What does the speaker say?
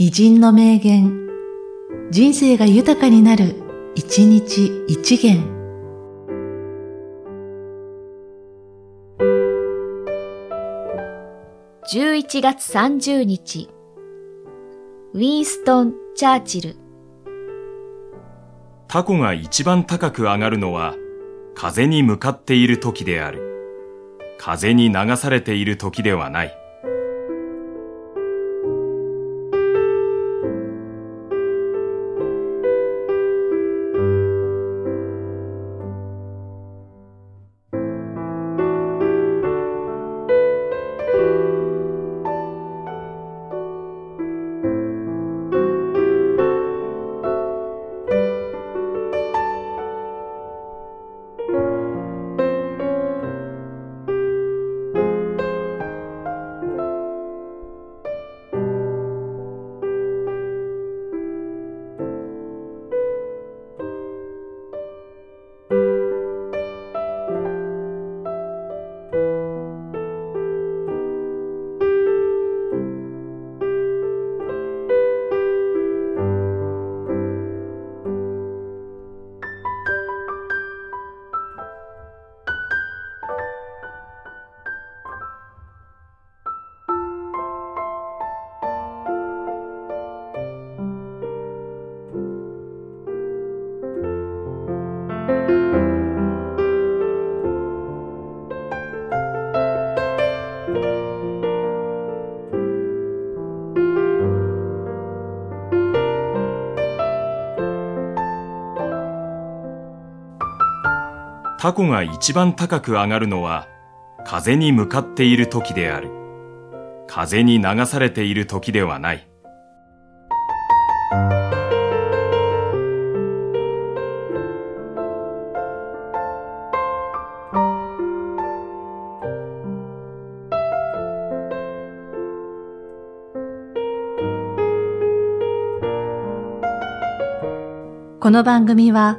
偉人の名言、人生が豊かになる、一日一元。11月30日、ウィンストン・チャーチル。タコが一番高く上がるのは、風に向かっている時である。風に流されている時ではない。タコが一番高く上がるのは風に向かっている時である。風に流されている時ではない。この番組は